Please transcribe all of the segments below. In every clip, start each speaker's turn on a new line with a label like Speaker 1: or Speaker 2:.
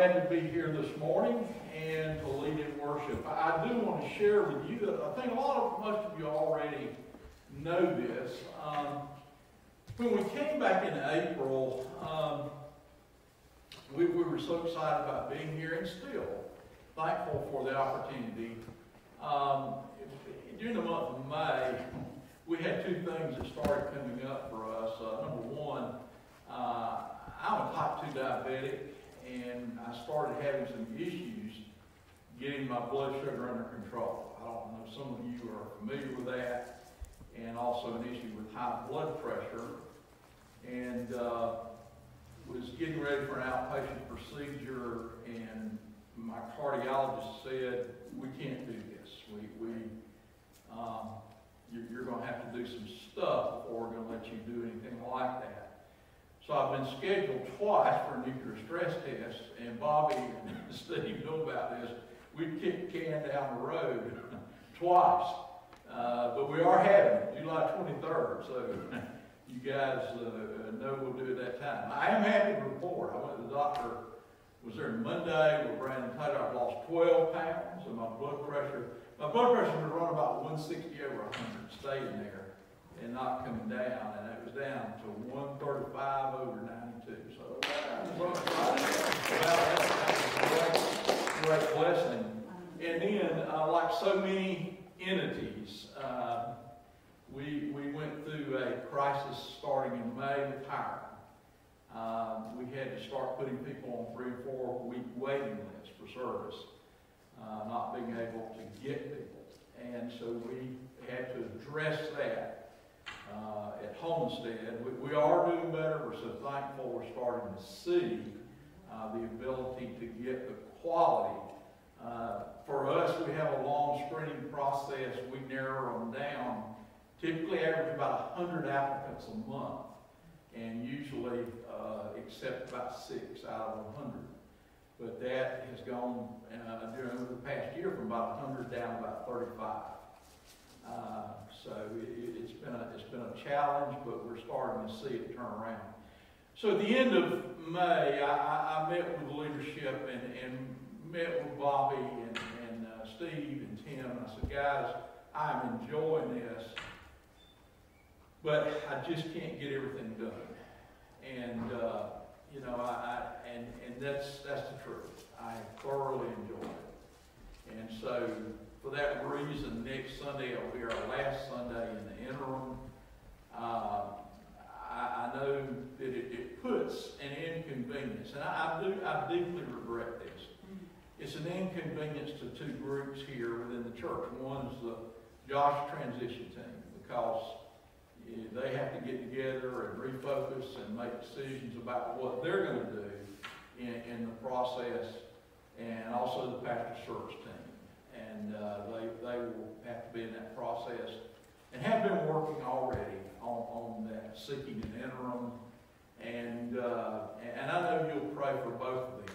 Speaker 1: glad to be here this morning and to lead in worship. I do want to share with you I think a lot of most of you already know this. Um, when we came back in April, um, we, we were so excited about being here and still thankful for the opportunity. Um, during the month of May, we had two things that started coming up for us. Uh, number one, uh, I'm a type 2 diabetic, and I started having some issues getting my blood sugar under control. I don't know, some of you are familiar with that, and also an issue with high blood pressure. And uh, was getting ready for an outpatient procedure, and my cardiologist said, we can't do this. We, we, um, you're, you're going to have to do some stuff before we're going to let you do anything like that. So I've been scheduled twice for nuclear stress test, and Bobby and Steve know about this. We've kicked can down the road twice, uh, but we are having it July 23rd. So you guys uh, know we'll do it that time. I am happy to report. I went to the doctor. Was there Monday with Brandon Taylor. I've lost 12 pounds, and my blood pressure. My blood pressure was run about 160 over 100, staying there and not coming down, and it was down to 135 over 92. So that was a great, great blessing. And then, uh, like so many entities, uh, we, we went through a crisis starting in May with hiring. Um, we had to start putting people on three or four week waiting lists for service, uh, not being able to get people. And so we had to address that uh, at Homestead. We, we, are doing better. We're so thankful we're starting to see uh, the ability to get the quality. Uh, for us, we have a long screening process. We narrow them down. Typically average about 100 applicants a month and usually uh, accept about six out of 100. But that has gone uh, during the past year from about 100 down to about 35. Uh, so it, has been a, it's been a challenge, but we're starting to see it turn around. So at the end of May, I, I met with the leadership and, and met with Bobby and, and uh, Steve and Tim. I said, guys, I'm enjoying this, but I just can't get everything done. And uh, you know, I, I, and and that's that's the truth. I thoroughly enjoy it. And so for that reason, next Sunday will be our last Sunday in the interim. Uh, I, I, know that it, it, puts an inconvenience, and I, I, do. I deeply regret this. It's an inconvenience to two groups here within the church. One is the Josh transition team because they have to get together and refocus and make decisions about what they're going to do in, in the process, and also the pastor search team and uh, they, they will have to be in that process and have been working already on, on that, seeking an interim. And, uh, and I know you'll pray for both of them.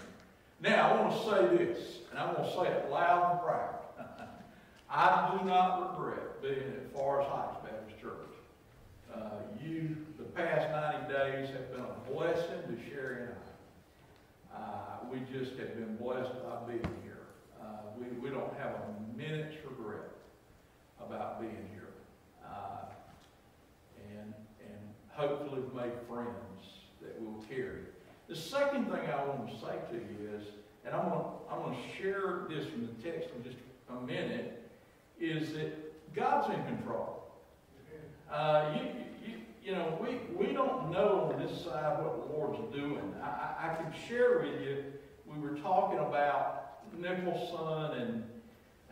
Speaker 1: Now, I want to say this, and I'm going to say it loud and proud. I do not regret being at Forest Heights Baptist Church. Uh, you, the past 90 days, have been a blessing to Sherry and I. Uh, we just have been blessed by being here we, we don't have a minute's regret about being here. Uh, and, and hopefully we've made friends that will carry. The second thing I want to say to you is, and I'm going to, I'm going to share this from the text in just a minute, is that God's in control. Uh, you, you, you know, we, we don't know on this side what the Lord's doing. I, I can share with you, we were talking about Nicholson, and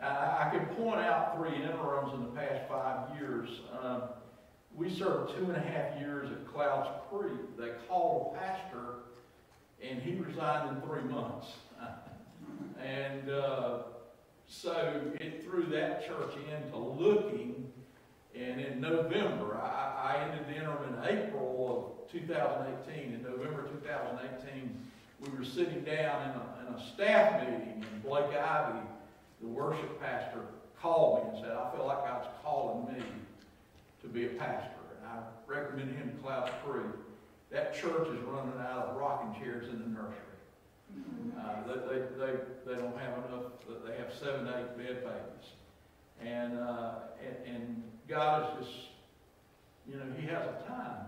Speaker 1: I, I can point out three interims in the past five years. Um, we served two and a half years at Clouds Creek. They called a pastor, and he resigned in three months. and uh, so it threw that church into looking. And in November, I, I ended the interim in April of 2018. In November 2018, we were sitting down in a, in a staff meeting, and Blake Ivy, the worship pastor, called me and said, I feel like God's calling me to be a pastor. And I recommended him to Clouds Creek. That church is running out of rocking chairs in the nursery. Uh, they, they don't have enough, they have seven, eight bed babies. And, uh, and, and God is just, you know, He has a time.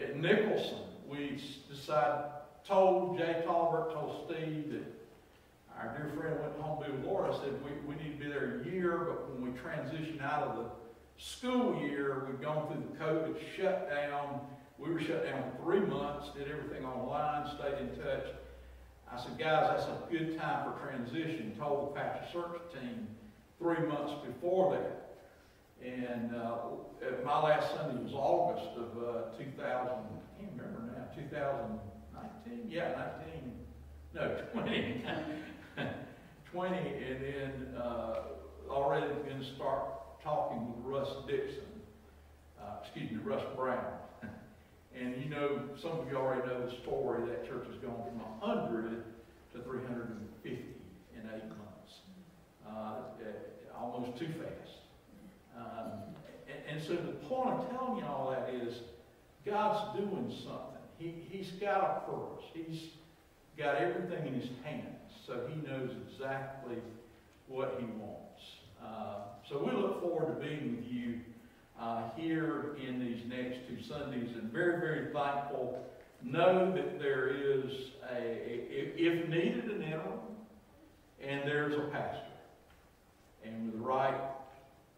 Speaker 1: At Nicholson, we decided, told Jay Talbert, told Steve that our dear friend went home to be with Laura, said we, we need to be there a year, but when we transition out of the school year, we'd gone through the COVID shutdown. We were shut down for three months, did everything online, stayed in touch. I said, guys, that's a good time for transition. Told the pastor search team three months before that. And uh, my last Sunday was August of uh, 2000, I can't remember now, 2019? Yeah, 19. No, 20. 20, and then uh, already going to start talking with Russ Dixon, uh, excuse me, Russ Brown. and you know, some of you already know the story. That church has gone from 100 to 350 in eight months. Uh, almost too fast. Um, and, and, so the point of telling you all that is God's doing something. He, he's got a purpose. He's got everything in his hands so he knows exactly what he wants. Uh, so we look forward to being with you uh, here in these next two Sundays and very, very thankful. Know that there is, a, if needed, an interim, and there's a pastor. And with the right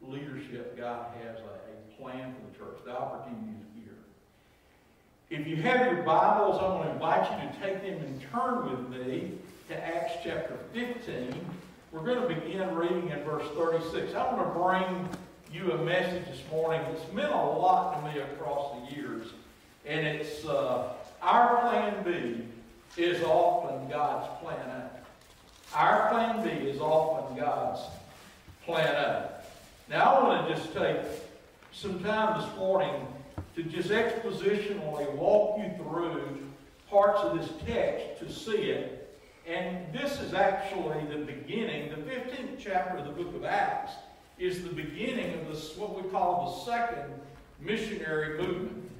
Speaker 1: leadership, God has a, a plan for the church. The opportunity. If you have your Bibles, I want to invite you to take them and turn with me to Acts chapter 15. We're going to begin reading in verse 36. I want to bring you a message this morning that's meant a lot to me across the years. And it's uh, our plan B is often God's plan A. Our plan B is often God's plan A. Now, I want to just take some time this morning to just expositionally walk you through parts of this text to see it and this is actually the beginning. The 15th chapter of the book of Acts is the beginning of this, what we call the second missionary movement.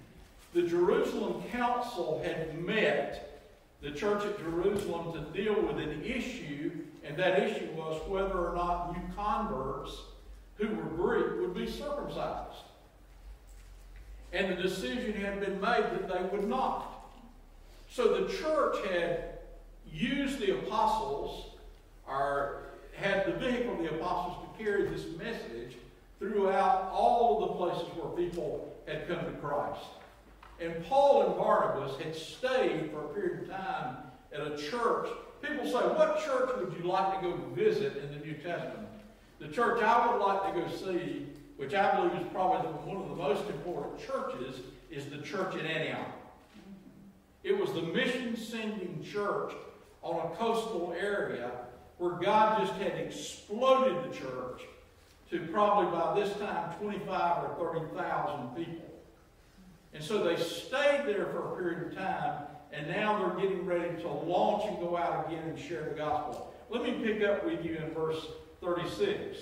Speaker 1: The Jerusalem Council had met the church at Jerusalem to deal with an issue, and that issue was whether or not new converts who were Greek would be circumcised. And the decision had been made that they would not. So the church had used the apostles, or had the vehicle of the apostles to carry this message throughout all of the places where people had come to Christ. And Paul and Barnabas had stayed for a period of time at a church. People say, What church would you like to go visit in the New Testament? The church I would like to go see, which I believe is probably one of the most important churches, is the church in Antioch. It was the mission sending church on a coastal area where God just had exploded the church to probably by this time 25 or 30,000 people. And so they stayed there for a period of time, and now they're getting ready to launch and go out again and share the gospel. Let me pick up with you in verse 36.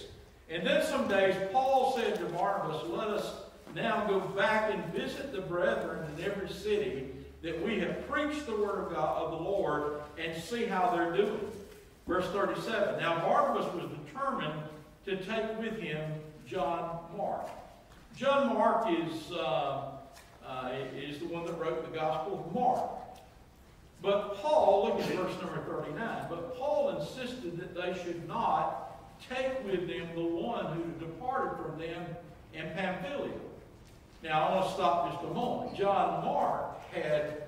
Speaker 1: And then some days Paul said to Barnabas, Let us now go back and visit the brethren in every city that we have preached the word of God of the Lord and see how they're doing. Verse 37. Now Barnabas was determined to take with him John Mark. John Mark is, uh, uh, is the one that wrote the Gospel of Mark. But Paul, look at verse number 39, but Paul insisted that they should not take with them the one who departed from them in Pamphylia. Now, I want to stop just a moment. John Mark had,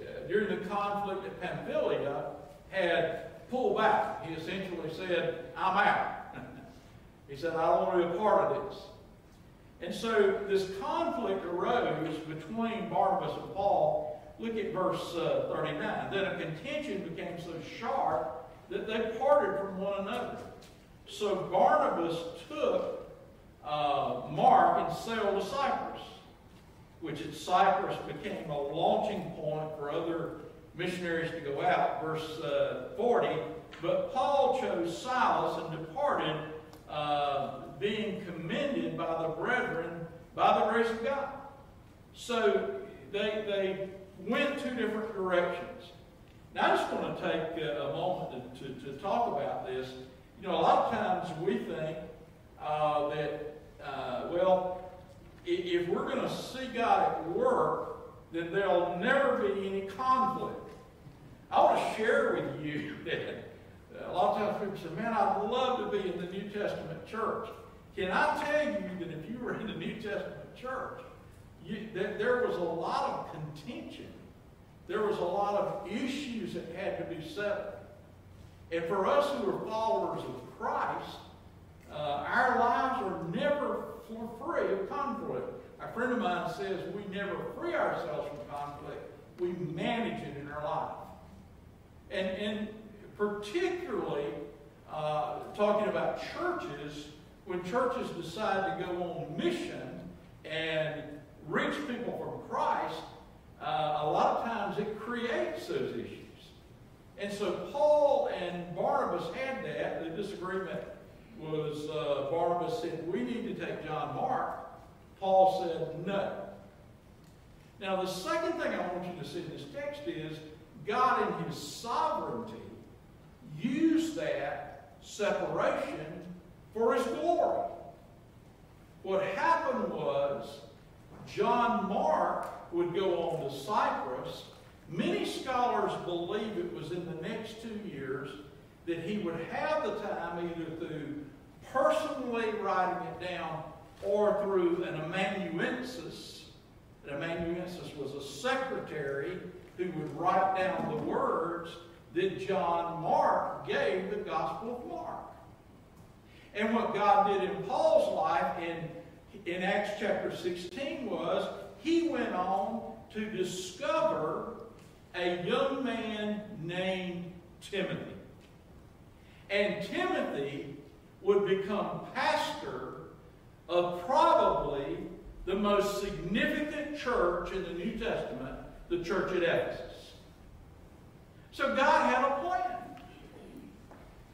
Speaker 1: uh, during the conflict at Pamphylia, had pulled back. He essentially said, I'm out. he said, I don't want to be a part of this. And so this conflict arose between Barnabas and Paul. Look at verse uh, 39. Then a contention became so sharp that they parted from one another. So Barnabas took uh, Mark and sailed to Cyprus, which at Cyprus became a launching point for other missionaries to go out. Verse uh, 40, but Paul chose Silas and departed, uh, being commended by the brethren by the grace of God. So they, they went two different directions. Now, I just want to take uh, a moment to, to, to talk about this. You know, a lot of times we think uh, that, uh, well, if we're going to see God at work, then there'll never be any conflict. I want to share with you that a lot of times people say, man, I'd love to be in the New Testament church. Can I tell you that if you were in the New Testament church, you, that there was a lot of contention. There was a lot of issues that had to be settled. And for us who are followers of Christ, uh, our lives are never free of conflict. A friend of mine says we never free ourselves from conflict. We manage it in our life. And, and particularly, uh, talking about churches, when churches decide to go on mission and reach people from Christ, uh, a lot of times it creates those issues. And so Paul and Barnabas had that. The disagreement was uh, Barnabas said, We need to take John Mark. Paul said, No. Now, the second thing I want you to see in this text is God, in His sovereignty, used that separation for His glory. What happened was John Mark would go on to Cyprus. Many scholars believe it was in the next two years that he would have the time either through personally writing it down or through an amanuensis. An amanuensis was a secretary who would write down the words that John Mark gave the Gospel of Mark. And what God did in Paul's life in, in Acts chapter 16 was he went on to discover a young man named Timothy. And Timothy would become pastor of probably the most significant church in the New Testament, the church at Ephesus. So God had a plan.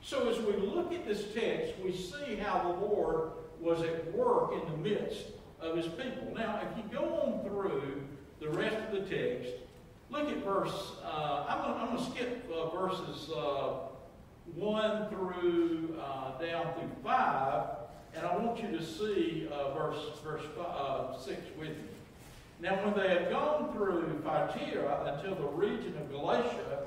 Speaker 1: So as we look at this text, we see how the Lord was at work in the midst of his people. Now, if you go on through the rest of the text, look at verse, uh, I'm going to skip uh, verses uh, 1 through uh, down through 5, and I want you to see uh, verse, verse uh, 6 with me. Now, when they had gone through Phrygia until the region of Galatia,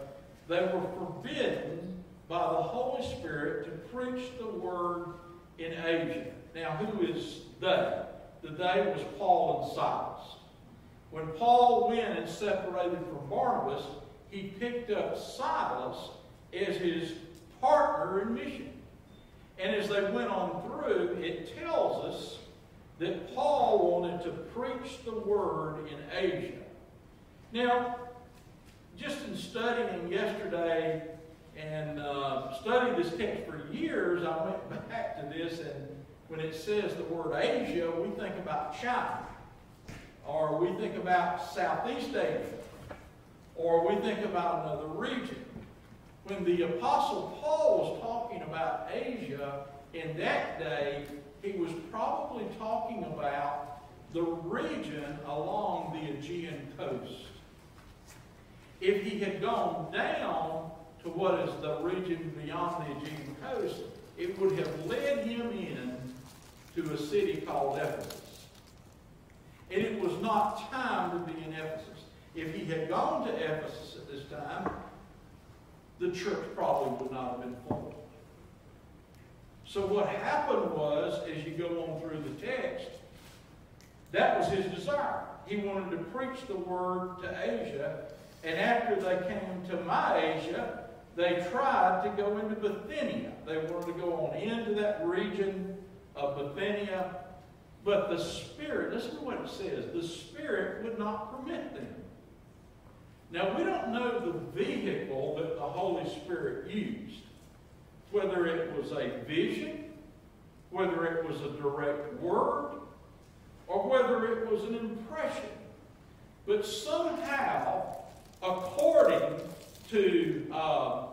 Speaker 1: they were forbidden by the Holy Spirit to preach the word in Asia. Now, who is they? The they was Paul and Silas. When Paul went and separated from Barnabas, he picked up Silas as his partner in mission. And as they went on through, it tells us that Paul wanted to preach the word in Asia. Now, just in studying yesterday and uh, studied this text for years, I went back to this, and when it says the word Asia, we think about China, or we think about Southeast Asia, or we think about another region. When the Apostle Paul was talking about Asia in that day, he was probably talking about the region along the Aegean coast. If he had gone down to what is the region beyond the Aegean coast, it would have led him in to a city called Ephesus. And it was not time to be in Ephesus. If he had gone to Ephesus at this time, the church probably would not have been formed. So what happened was, as you go on through the text, that was his desire. He wanted to preach the word to Asia, and after they came to Mysia, they tried to go into Bithynia. They wanted to go on into that region of Bithynia, but the Spirit, listen to what it says, the Spirit would not permit them. Now, we don't know the vehicle that the Holy Spirit used, whether it was a vision, whether it was a direct word, or whether it was an impression. But somehow, according to uh,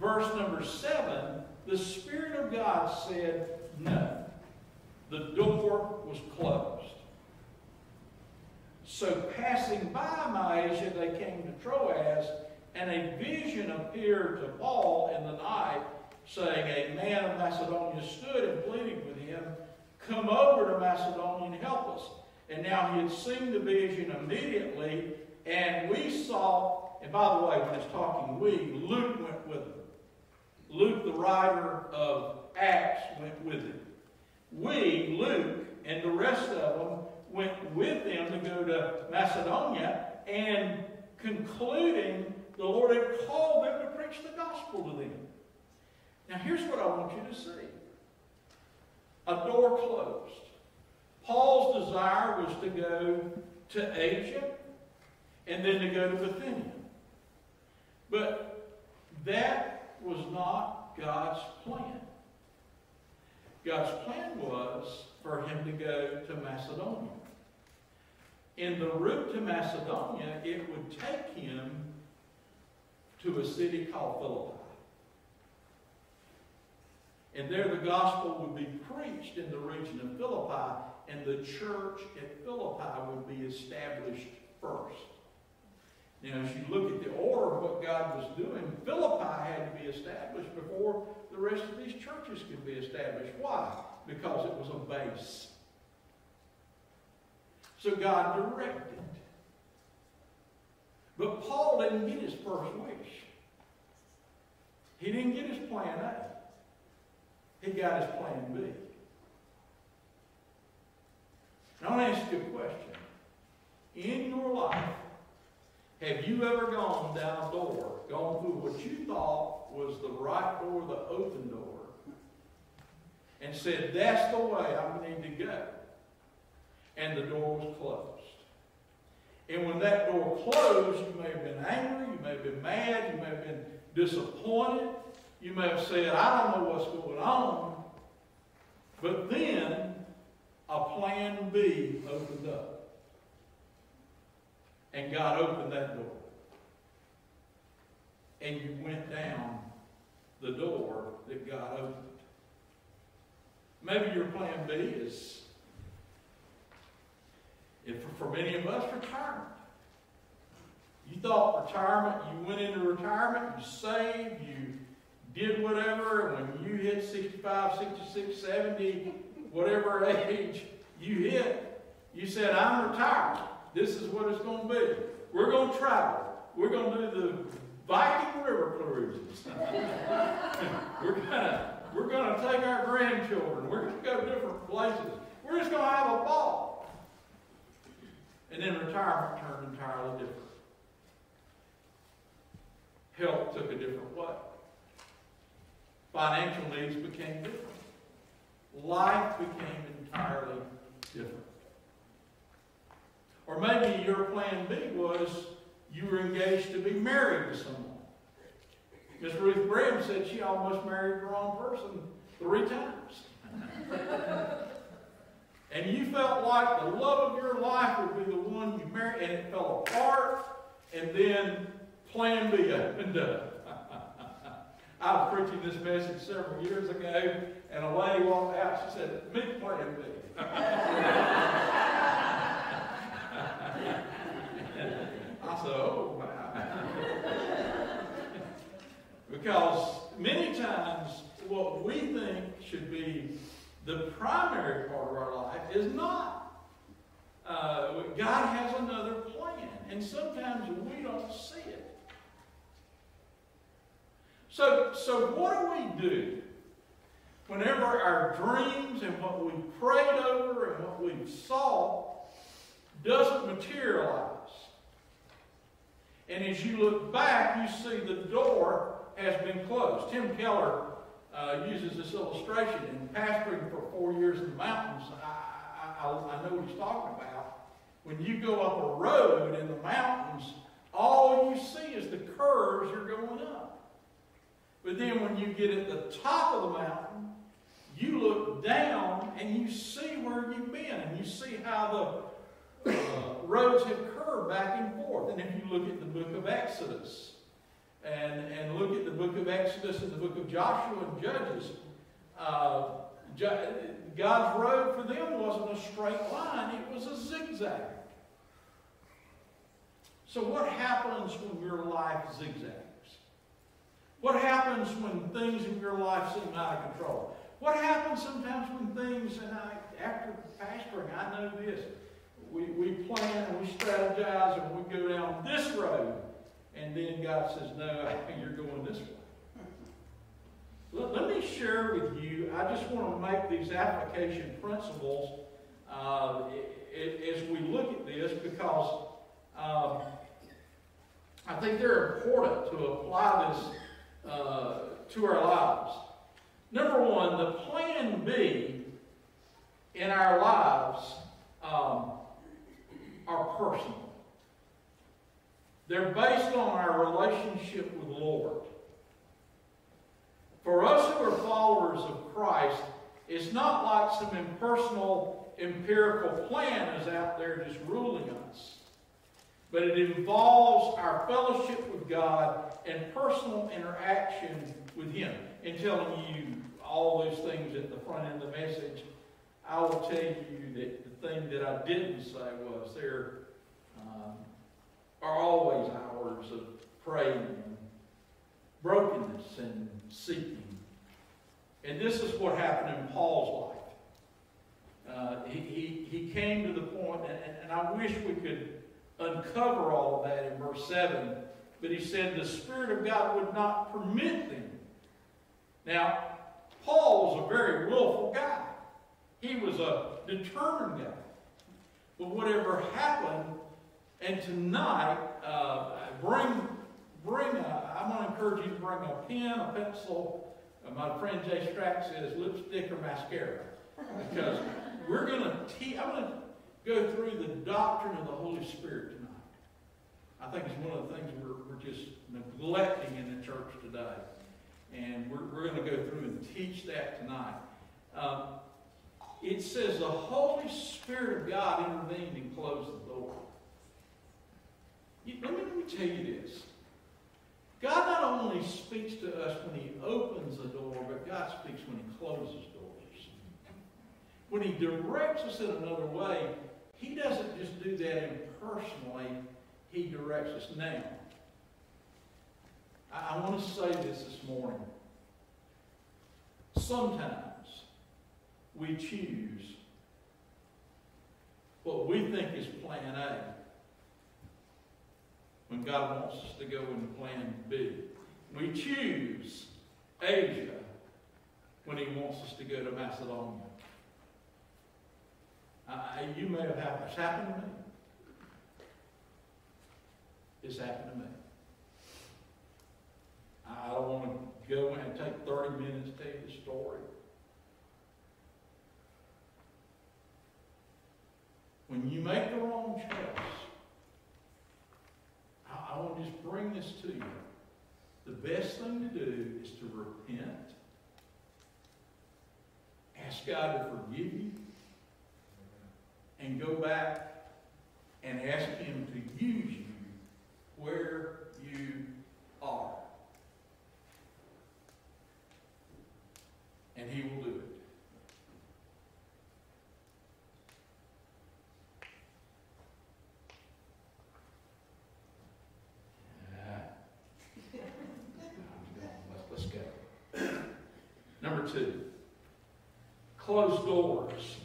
Speaker 1: verse number 7, the Spirit of God said, No. The door was closed. So passing by Mysia, they came to Troas, And a vision appeared to Paul in the night, saying, A man of Macedonia stood and pleaded with him, Come over to Macedonia and help us. And now he had seen the vision immediately, and we saw, and by the way, when it's talking we, Luke went with him. Luke, the writer of Acts, went with him. We, Luke, and the rest of them went with them to go to Macedonia, and concluding the Lord had called them to preach the gospel to them. Now, here's what I want you to see a door closed. Paul's desire was to go to Asia and then to go to Bithynia. But that was not God's plan. God's plan was for him to go to Macedonia. In the route to Macedonia, it would take him to a city called Philippi. And there the gospel would be preached in the region of Philippi, and the church at Philippi would be established first. Now, as you look at the order of what God was doing, Philippi had to be established before the rest of these churches could be established. Why? Because it was a base. So God directed. But Paul didn't get his first wish. He didn't get his plan A. He got his plan B. Now, I want to ask you a question. In your life, have you ever gone down a door, gone through what you thought was the right door, the open door, and said, that's the way I need to go? And the door was closed. And when that door closed, you may have been angry, you may have been mad, you may have been disappointed, you may have said, I don't know what's going on. But then a plan B opened up. And God opened that door. And you went down the door that God opened. Maybe your plan B is, if for many of us, retirement. You thought retirement, you went into retirement, you saved, you did whatever, and when you hit 65, 66, 70, whatever age you hit, you said, I'm retired. This is what it's going to be. We're going to travel. We're going to do the Viking River cruises. we're going to we're to take our grandchildren. We're going to go to different places. We're just going to have a ball. And then retirement turned entirely different. Health took a different way. Financial needs became different. Life became entirely different. Or maybe your plan B was you were engaged to be married to someone. Miss Ruth Graham said she almost married the wrong person three times. and you felt like the love of your life would be the one you married, and it fell apart, and then plan B opened up. I was preaching this message several years ago, and a lady walked out. She said, "Meet plan B." I my. because many times what we think should be the primary part of our life is not. Uh, God has another plan, and sometimes we don't see it. So, so what do we do whenever our dreams and what we prayed over and what we saw doesn't materialize? And as you look back, you see the door has been closed. Tim Keller uh, uses this illustration in pastoring for four years in the mountains. I, I, I know what he's talking about. When you go up a road in the mountains, all you see is the curves you're going up. But then when you get at the top of the mountain, you look down and you see where you've been and you see how the roads have curved back and forth. And if you look at the book of Exodus and, and look at the book of Exodus and the book of Joshua and Judges, uh, God's road for them wasn't a straight line, it was a zigzag. So what happens when your life zigzags? What happens when things in your life seem out of control? What happens sometimes when things, and I, after pastoring, I know this. We, we plan and we strategize and we go down this road, and then God says, No, you're going this way. Let, let me share with you, I just want to make these application principles uh, as we look at this because um, I think they're important to apply this uh, to our lives. Number one, the plan B in our lives um, are personal. They're based on our relationship with the Lord. For us who are followers of Christ, it's not like some impersonal, empirical plan is out there just ruling us. But it involves our fellowship with God and personal interaction with Him. In telling you all those things at the front end of the message, I will tell you that the thing that I didn't say was there um, are always hours of praying and brokenness and seeking. And this is what happened in Paul's life. Uh, he, he, he came to the point, and, and I wish we could uncover all of that in verse 7, but he said the Spirit of God would not permit them. Now, Paul was a very willful guy. He was a determined guy. But whatever happened, and tonight, uh, bring, bring a, I'm going to encourage you to bring a pen, a pencil. Uh, my friend Jay Strack says lipstick or mascara. Because we're going to teach, I'm going to go through the doctrine of the Holy Spirit tonight. I think it's one of the things we're, we're just neglecting in the church today. And we're, we're going to go through and teach that tonight. Um, it says the Holy Spirit of God intervened and closed the door. Let me, let me tell you this. God not only speaks to us when he opens the door, but God speaks when he closes doors. When he directs us in another way, he doesn't just do that impersonally, he directs us now. I, I want to say this this morning. Sometimes we choose what we think is plan A when God wants us to go into plan B. We choose Asia when he wants us to go to Macedonia. Uh, you may have had this happen to me. It's happened to me. I don't want to go and take 30 minutes to tell you the story. When you make the wrong choice, I, I want to just bring this to you. The best thing to do is to repent, ask God to forgive you, and go back and ask Him to use you where you are. And He will do it. Let's go. Number two, closed doors.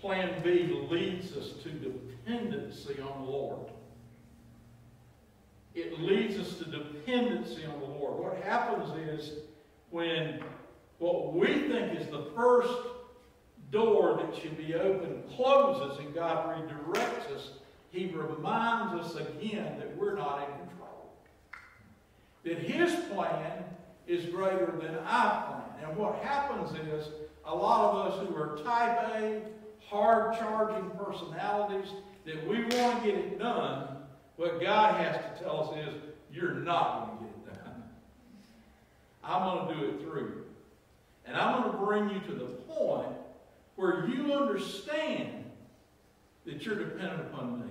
Speaker 1: Plan B leads us to dependency on the Lord. It leads us to dependency on the Lord. What happens is when what we think is the first door that should be open closes and God redirects us, He reminds us again that we're not in control. That His plan is greater than our plan. And what happens is a lot of us who are type A, hard charging personalities, that we want to get it done, what God has to tell us is, you're not going to get it done. I'm going to do it through you. And I'm going to bring you to the point where you understand that you're dependent upon me.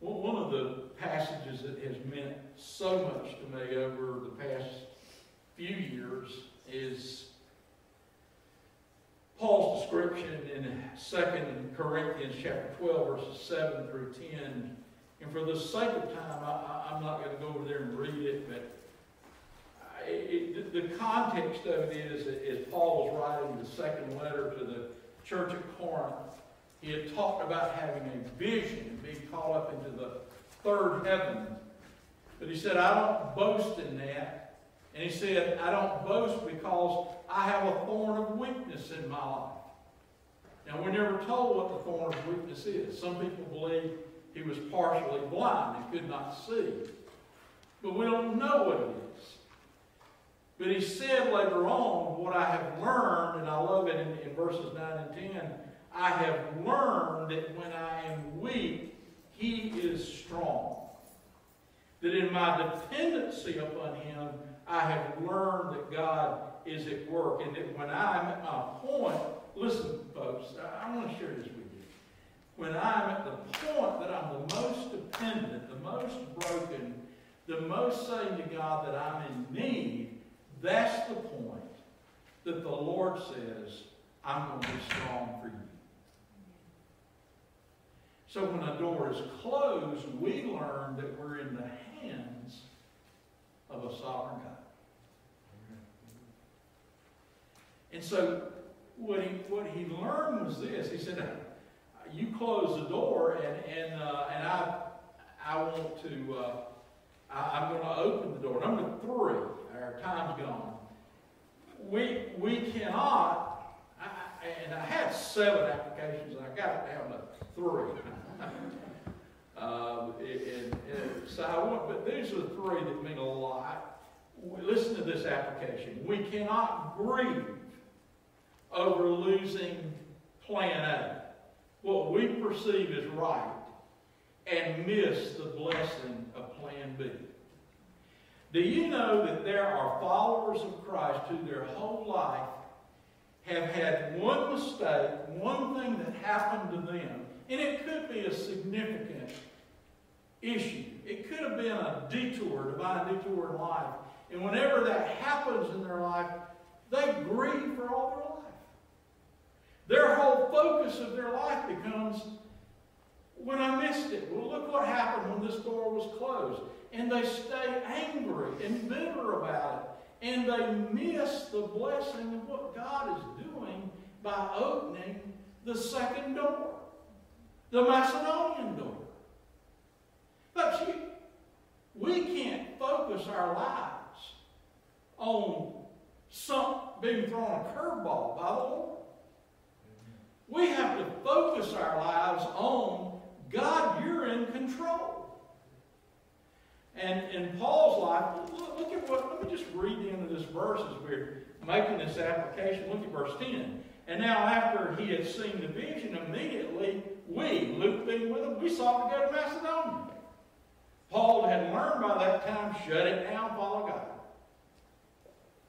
Speaker 1: Well, one of the passages that has meant so much to me over the past few years is Paul's description in 2 Corinthians chapter 12, verses 7 through 10. And for the sake of time, I, am not going to go over there and read it, but it, the context of it is, is Paul was writing the second letter to the church at Corinth. He had talked about having a vision and being caught up into the third heaven. But he said, I don't boast in that. And he said, I don't boast because I have a thorn of weakness in my life. Now, we're never told what the thorn of weakness is. Some people believe he was partially blind and could not see. But we don't know what it is. But he said later on, what I have learned, and I love it in, in verses 9 and 10, I have learned that when I am weak, he is strong. That in my dependency upon him, I have learned that God is at work. And that when I'm at my point, listen, folks, I, I want to share this with you. When I'm at the point that I'm the most dependent, the most broken, the most saying to God that I'm in need, that's the point that the Lord says, I'm going to be strong for you. So when a door is closed, we learn that we're in the hands of a sovereign God. And so what he, what he learned was this. He said, you close the door and, and, uh, and I, I want to, uh, I, am going to open the door. Number three, our time's gone. We, we cannot, I, and I had seven applications, and I got it down to three. uh, and, and so I want, but these are the three that mean a lot. Listen to this application. We cannot grieve over losing plan A, what we perceive as right, and miss the blessing of plan B. Do you know that there are followers of Christ who their whole life have had one mistake, one thing that happened to them, and it could be a significant issue. It could have been a detour, divine detour in life. And whenever that happens in their life, they grieve for all their life. Their whole focus of their life becomes when I missed it. Well, look what happened when this door was closed and they stay angry and bitter about it. And they miss the blessing of what God is doing by opening the second door, the Macedonian door. But see, we can't focus our lives on some being thrown a curveball by the Lord. We have to focus our lives on God, you're in control. And in Paul's life, look, look at what, let me just read the end of this verse as we're making this application. Look at verse 10. And now after he had seen the vision, immediately we, Luke being with him, we sought to go to Macedonia. Paul had learned by that time, shut it down, follow God.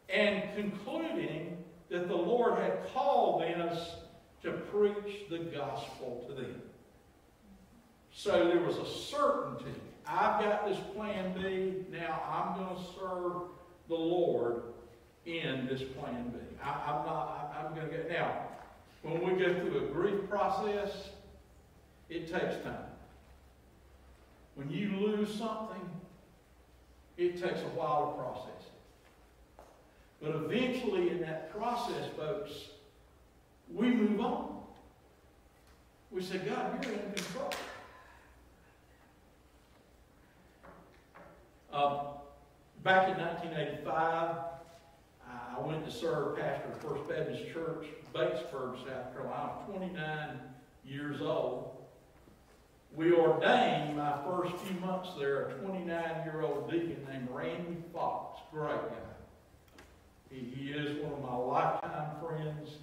Speaker 1: And concluding that the Lord had called us to preach the gospel to them. So there was a certainty I've got this plan B. Now I'm going to serve the Lord in this plan B. I, I'm not, I, I'm going to get, now, when we go through a grief process, it takes time. When you lose something, it takes a while to process it. But eventually in that process, folks, we move on. We say, God, you're in control. Um, back in 1985, I went to serve pastor of First Baptist Church, Batesburg, South Carolina. I was 29 years old. We ordained my first few months there a 29-year-old deacon named Randy Fox. Great guy. He, he is one of my lifetime friends.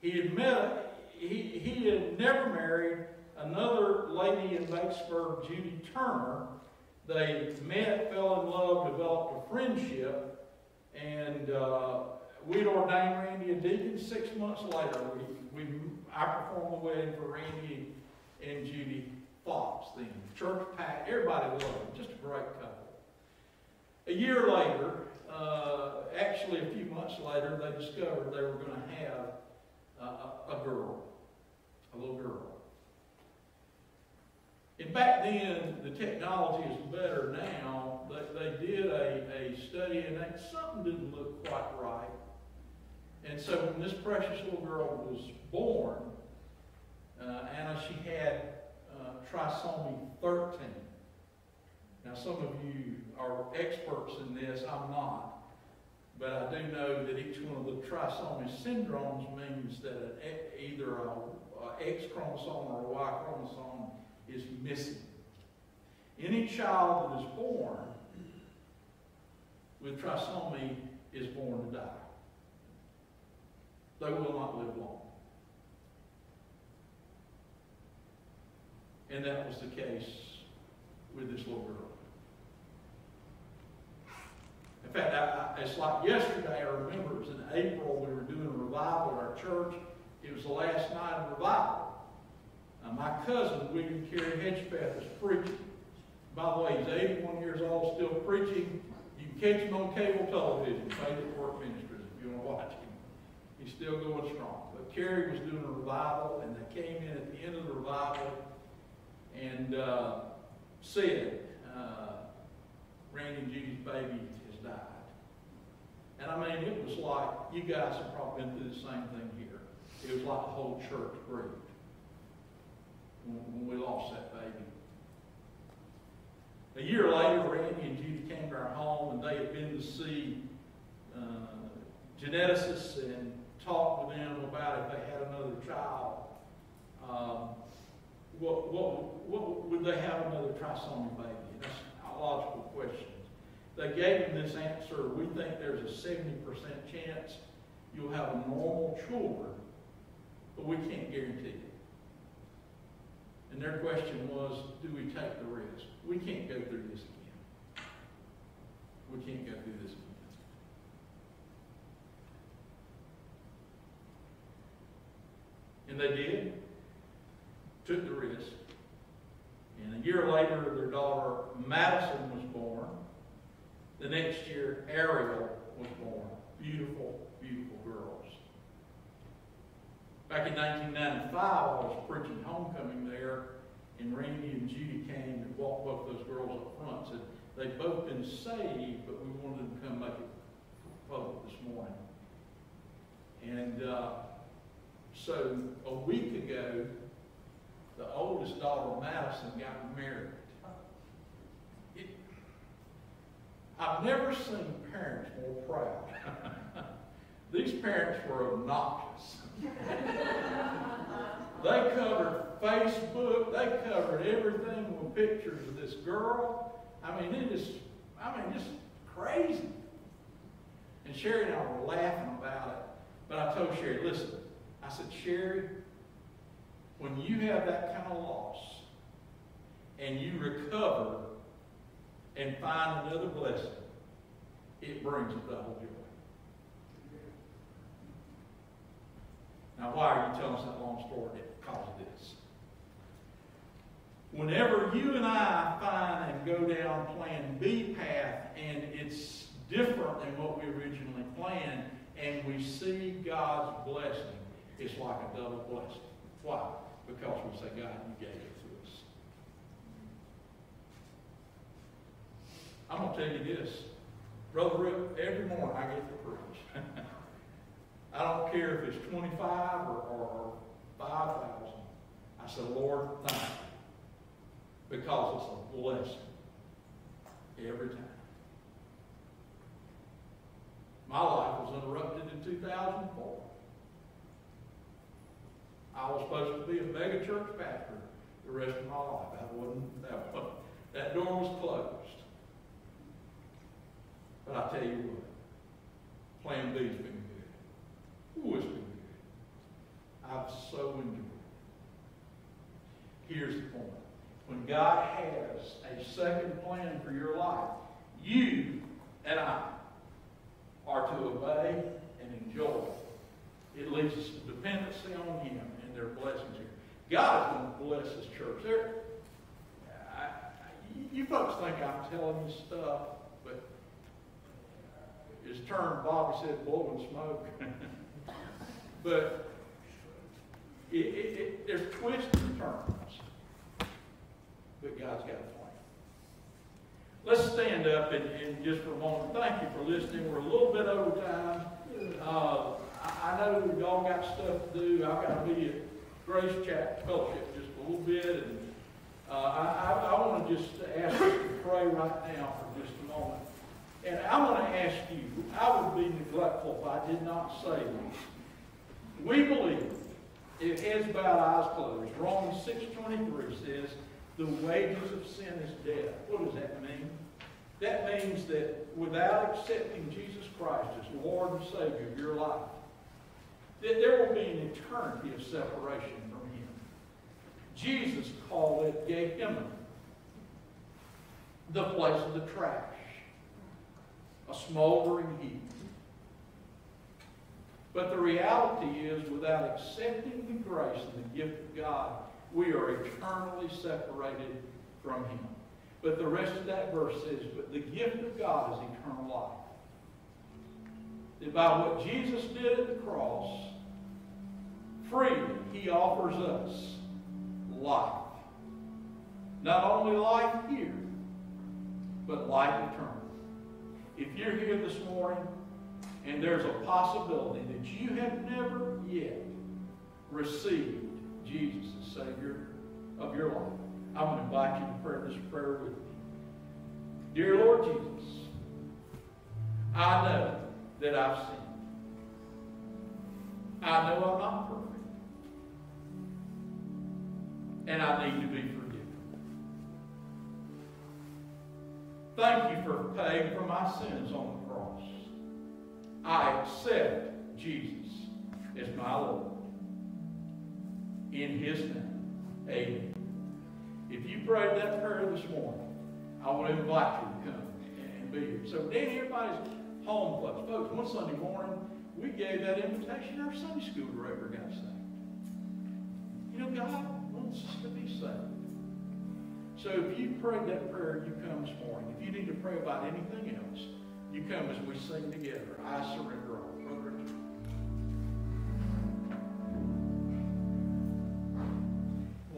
Speaker 1: He had met, he, he had never married another lady in Batesburg, Judy Turner, they met, fell in love, developed a friendship, and uh, we'd ordained Randy a deacon. Six months later, we, we I performed the wedding for Randy and Judy Fox. then. church packed, everybody loved them, just a great couple. A year later, uh, actually a few months later, they discovered they were going to have a, a, girl, a little girl. And back then, the technology is better now. They, they did a, a study and something didn't look quite right. And so when this precious little girl was born, uh, Anna, she had uh, trisomy 13. Now, some of you are experts in this. I'm not. But I do know that each one of the trisomy syndromes means that an, either a, a X chromosome or a Y chromosome is missing. Any child that is born with trisomy is born to die. They will not live long. And that was the case with this little girl. In fact, I, I, it's like yesterday, I remember it was in April, we were doing a revival at our church. It was the last night of revival. Uh, my cousin, William Carey Hedgepeth, is preaching. By the way, he's 81 years old, still preaching. You can catch him on cable television, Faith at Work Ministries, if you want to watch him. He's still going strong. But Carey was doing a revival, and they came in at the end of the revival and uh, said, uh, Randy and Judy's baby has died. And I mean, it was like, you guys have probably been through the same thing here. It was like the whole church grieved when, we lost that baby. A year later, Randy and Judy came to our home, and they had been to see uh, geneticists and talked with them about if they had another child. Um, what, what, what would they have another trisomy baby? That's a logical question. They gave them this answer. We think there's a 70% chance you'll have a normal children, but we can't guarantee it. And their question was, do we take the risk? We can't go through this again. We can't go through this again. And they did, took the risk. And a year later, their daughter Madison was born. The next year, Ariel was born. Beautiful, beautiful girls. Back in 1995, I was preaching homecoming there, and Randy and Judy came and walked both those girls up front. Said they'd both been saved, but we wanted them to come make it public this morning. And uh, so a week ago, the oldest daughter, Madison, got married. It, I've never seen parents more proud. These parents were obnoxious. they covered Facebook, they covered everything with pictures of this girl. I mean, it is, I mean, just crazy. And Sherry and I were laughing about it. But I told Sherry, listen, I said, Sherry, when you have that kind of loss and you recover and find another blessing, it brings a double joy. Now, why are you telling us that long story? Because of this. Whenever you and I find and go down plan B path and it's different than what we originally planned, and we see God's blessing, it's like a double blessing. Why? Because we say, God, you gave it to us. I'm going to tell you this. Brother Rip, every morning I get to preach. I don't care if it's 25 or, or 5,000. I said, Lord, thank you. Because it's a blessing every time. My life was interrupted in 2004. I was supposed to be a mega church pastor the rest of my life. That wasn't that one. That door was closed. But I tell you what, Plan B's been good. Ooh, it's been good. I've so enjoyed it. Here's the point. When God has a second plan for your life, you and I are to obey and enjoy. It leads us to dependency on Him their blessings here. God is going to bless His church. There, I, you folks think I'm telling you stuff, but his term, Bobby said, blowing smoke. but It, it, it, there's twists and turns. But God's got a plan. Let's stand up and, and just for a moment. Thank you for listening. We're a little bit over time. Uh, I, I know we've all got stuff to do. I've got to be at Grace Chapel Fellowship just a little bit. And uh, I, I, I want to just ask you to pray right now for just a moment. And I want to ask you, I would be neglectful if I did not say this. We believe, if heads bowed, eyes closed, Romans 6.23 says, the wages of sin is death. What does that mean? That means that without accepting Jesus Christ as Lord and Savior of your life, there will be an eternity of separation from Him. Jesus called it Gehenna, the place of the trash, a smoldering heap. But the reality is, without accepting the grace and the gift of God, we are eternally separated from Him. But the rest of that verse says, but the gift of God is eternal life. That by what Jesus did at the cross, freely He offers us life. Not only life here, but life eternal. If you're here this morning and there's a possibility that you have never yet received Jesus as Savior of your life, I'm going to invite you to pray this prayer with me. Dear Lord Jesus, I know that I've sinned. I know I'm not perfect. And I need to be forgiven. Thank you for paying for my sins on the cross. I accept Jesus as my Lord. In his name, amen. If you prayed that prayer this morning, I want to invite you to come and be here. So, Danny, everybody's home clubs. Folks, one Sunday morning, we gave that invitation. Our Sunday school director got saved. You know, God wants us to be saved. So if you prayed that prayer, you come this morning. If you need to pray about anything else, you come as we sing together. I surrender.